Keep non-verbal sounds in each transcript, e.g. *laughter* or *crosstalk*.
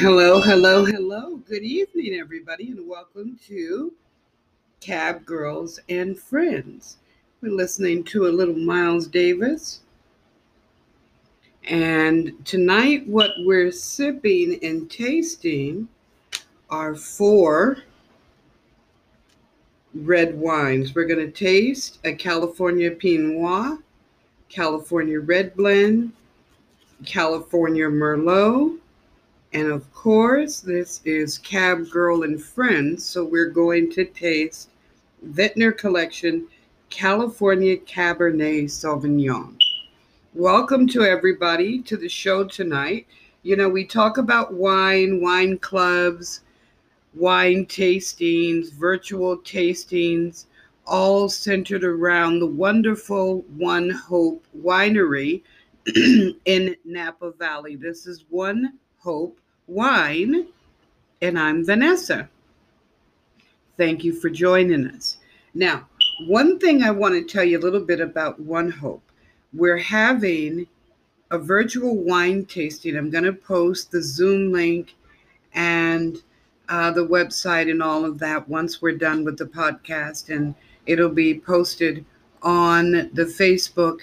Hello, hello, hello. Good evening, everybody, and welcome to Cab Girls and Friends. We're listening to a little Miles Davis. And tonight, what we're sipping and tasting are four red wines. We're going to taste a California Pinot Noir, California Red Blend, California Merlot, and of course, this is Cab Girl and Friends. So we're going to taste Vintner Collection California Cabernet Sauvignon. Welcome to everybody to the show tonight. You know, we talk about wine, wine clubs, wine tastings, virtual tastings, all centered around the wonderful One Hope Winery *clears throat* in Napa Valley. This is One Hope Wine, and I'm Vanessa. Thank you for joining us. Now, one thing I want to tell you a little bit about One Hope. We're having a virtual wine tasting. I'm going to post the Zoom link and uh, the website and all of that once we're done with the podcast, and it'll be posted on the Facebook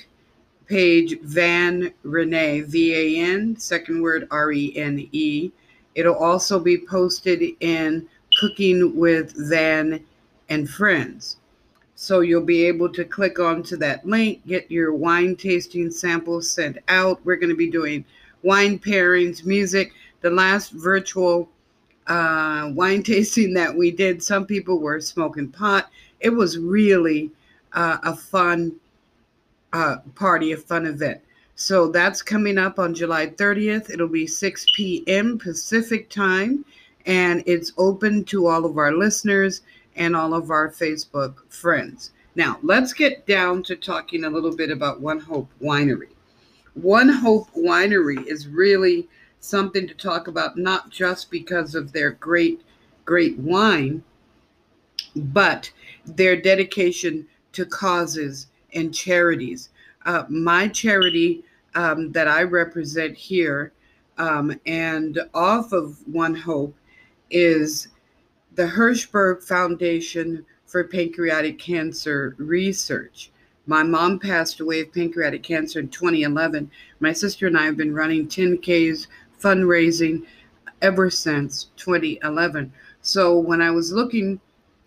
page Van Rene, V A N, second word R E N E. It'll also be posted in Cooking with Van and Friends. So you'll be able to click onto that link, get your wine tasting samples sent out. We're going to be doing wine pairings, music. The last virtual uh, wine tasting that we did, some people were smoking pot. It was really uh, a fun uh, party, a fun event. So that's coming up on July 30th. It'll be 6 p.m. Pacific time, and it's open to all of our listeners and all of our Facebook friends. Now, let's get down to talking a little bit about One Hope Winery. One Hope Winery is really something to talk about, not just because of their great, great wine, but their dedication to causes and charities. Uh, my charity um, that I represent here um, and off of One Hope is the Hirshberg Foundation for Pancreatic Cancer Research. My mom passed away of pancreatic cancer in 2011. My sister and I have been running 10Ks fundraising ever since 2011. So when I was looking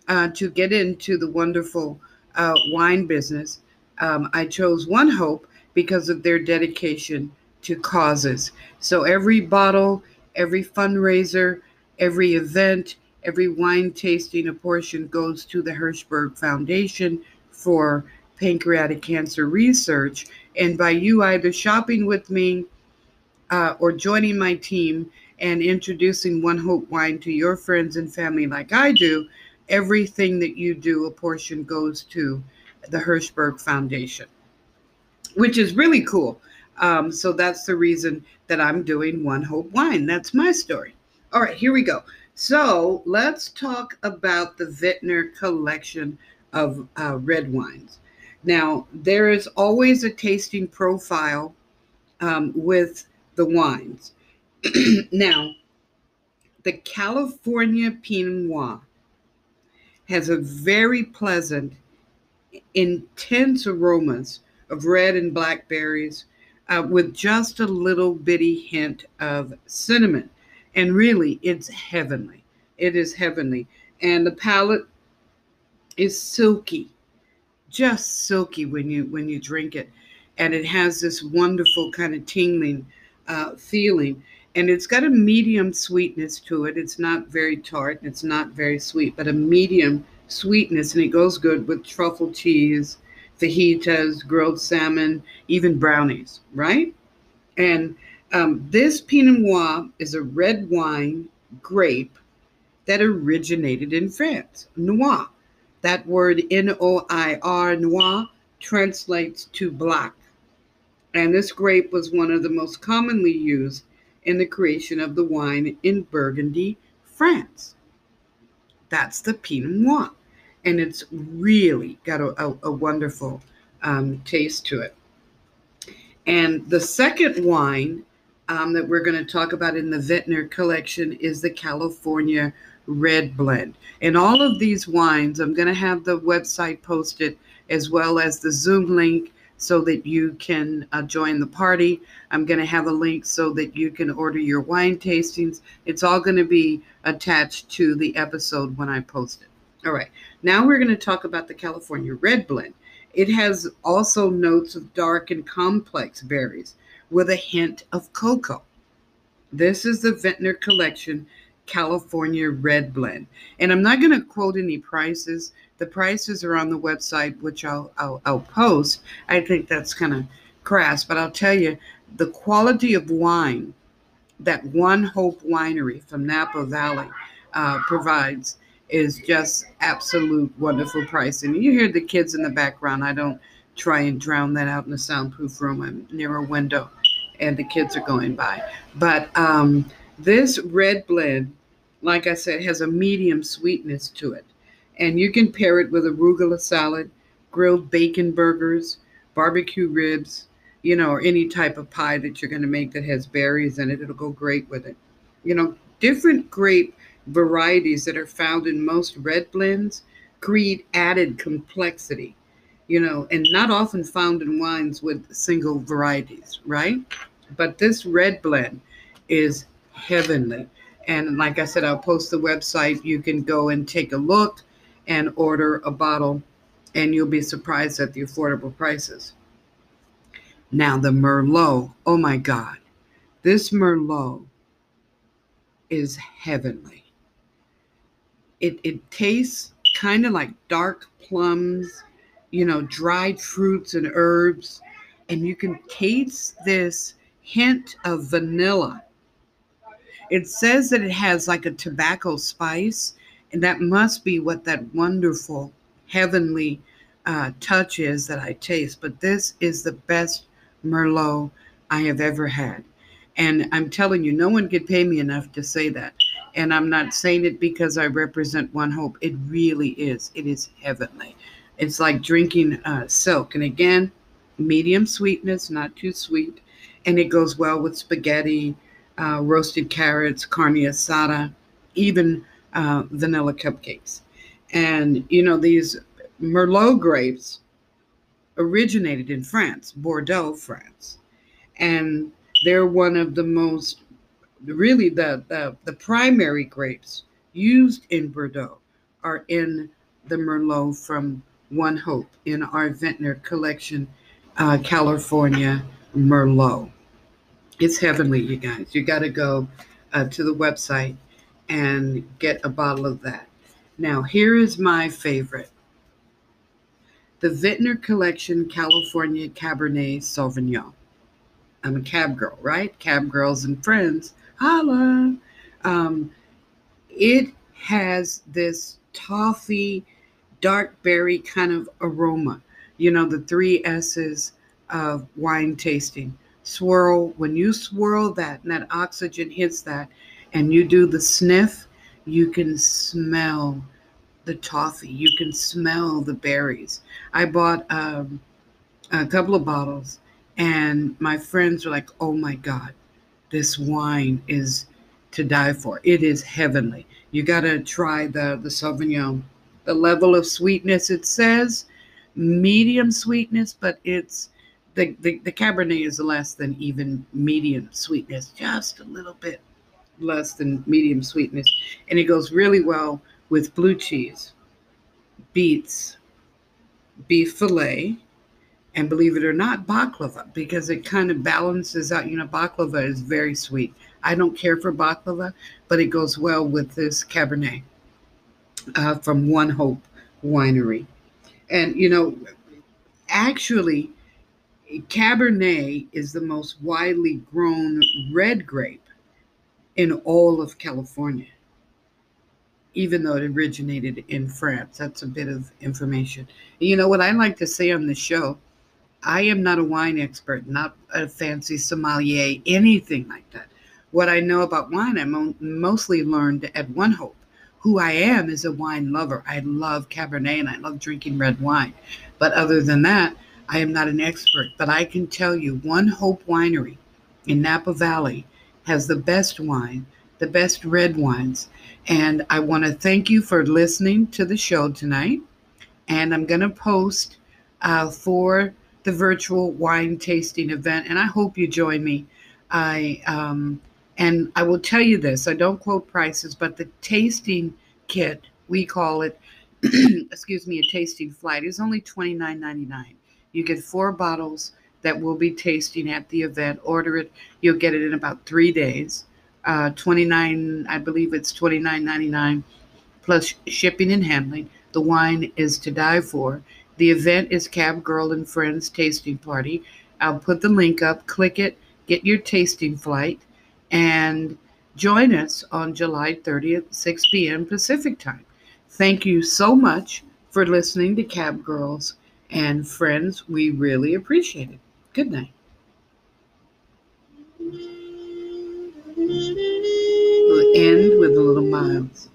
uh, to get into the wonderful uh, wine business, um, I chose One Hope because of their dedication to causes. So every bottle, every fundraiser, every event, every wine tasting, a portion goes to the Hirshberg Foundation for pancreatic cancer research. And by you either shopping with me uh, or joining my team and introducing One Hope Wine to your friends and family, like I do, everything that you do, a portion goes to the Hirshberg Foundation, which is really cool. Um, so that's the reason that I'm doing One Hope Wine. That's my story. All right, here we go. So let's talk about the Vintner collection of uh, red wines. Now, there is always a tasting profile um, with the wines. *clears throat* now, the California Pinot Noir has a very pleasant intense aromas of red and blackberries uh, with just a little bitty hint of cinnamon. And really, it's heavenly. It is heavenly. And the palate is silky, just silky when you when you drink it. And it has this wonderful kind of tingling uh, feeling. And it's got a medium sweetness to it. It's not very tart. It's not very sweet, but a medium sweetness, and it goes good with truffle cheese, fajitas, grilled salmon, even brownies, right? And um, this Pinot Noir is a red wine grape that originated in France. Noir. That word N O I R, noir, translates to black. And this grape was one of the most commonly used in the creation of the wine in Burgundy, France. That's the Pinot Noir. And it's really got a, a, a wonderful um, taste to it. And the second wine um, that we're going to talk about in the Vintner collection is the California Red Blend. And all of these wines, I'm going to have the website posted as well as the Zoom link so that you can uh, join the party. I'm going to have a link so that you can order your wine tastings. It's all going to be attached to the episode when I post it. All right, now we're going to talk about the California Red Blend. It has also notes of dark and complex berries with a hint of cocoa. This is the Vintner Collection California Red Blend. And I'm not going to quote any prices. The prices are on the website, which I'll, I'll, I'll post. I think that's kind of crass, but I'll tell you the quality of wine that One Hope Winery from Napa Valley uh, provides is just absolute wonderful pricing. You hear the kids in the background. I don't try and drown that out in a soundproof room. I'm near a window and the kids are going by. But um, this red blend, like I said, has a medium sweetness to it. And you can pair it with arugula salad, grilled bacon burgers, barbecue ribs, you know, or any type of pie that you're going to make that has berries in it. It'll go great with it. You know, different grape varieties that are found in most red blends create added complexity, you know, and not often found in wines with single varieties, right? But this red blend is heavenly. And like I said, I'll post the website. You can go and take a look and order a bottle, and you'll be surprised at the affordable prices. Now, the Merlot, oh my God, this Merlot is heavenly. It, it tastes kind of like dark plums, you know, dried fruits and herbs. And you can taste this hint of vanilla. It says that it has like a tobacco spice, and that must be what that wonderful heavenly uh, touch is that I taste. But this is the best Merlot I have ever had. And I'm telling you, no one could pay me enough to say that. And I'm not saying it because I represent One Hope. It really is. It is heavenly. It's like drinking uh, silk. And again, medium sweetness, not too sweet and it goes well with spaghetti, uh, roasted carrots, carne asada, even uh, vanilla cupcakes. And you know these Merlot grapes originated in France, Bordeaux, France, and they're one of the most, really the the, the primary grapes used in Bordeaux are in the Merlot from One Hope in our Vintner collection, uh, California Merlot. It's heavenly, you guys. You got to go uh, to the website and get a bottle of that. Now, here is my favorite the Vintner Collection California Cabernet Sauvignon. I'm a cab girl, right? Cab girls and friends. Holla. Um, it has this toffee, dark berry kind of aroma. You know, the three S's of wine tasting. Swirl, when you swirl that and that oxygen hits that and you do the sniff, you can smell the toffee. You can smell the berries. I bought um, a couple of bottles and my friends were like, oh my God, this wine is to die for. It is heavenly. You got to try the, the Sauvignon. The level of sweetness, it says medium sweetness, but it's the, the, the Cabernet is less than even medium sweetness, just a little bit less than medium sweetness. And it goes really well with blue cheese, beets, beef filet, and believe it or not, baklava, because it kind of balances out. You know, baklava is very sweet. I don't care for baklava, but it goes well with this Cabernet uh, from One Hope Winery. And, you know, actually, Cabernet is the most widely grown red grape in all of California, even though it originated in France. That's a bit of information. You know what I like to say on the show? I am not a wine expert, not a fancy sommelier, anything like that. What I know about wine, I mo- mostly learned at One Hope. Who I am is a wine lover. I love Cabernet and I love drinking red wine. But other than that, I am not an expert. But I can tell you, One Hope Winery in Napa Valley has the best wine, the best red wines. And I want to thank you for listening to the show tonight. And I'm going to post uh, for the virtual wine tasting event. And I hope you join me. I um, and I will tell you this: I don't quote prices, but the tasting kit, we call it, *clears throat* excuse me, a tasting flight, is only twenty nine ninety nine. You get four bottles that we'll be tasting at the event. Order it; you'll get it in about three days. Uh, twenty nine, I believe it's twenty nine ninety nine, plus shipping and handling. The wine is to die for. The event is Cab Girl and Friends Tasting Party. I'll put the link up. Click it, get your tasting flight, and join us on July 30th, 6 p.m. Pacific time. Thank you so much for listening to Cab Girls and Friends. We really appreciate it. Good night. We'll end with a little miles.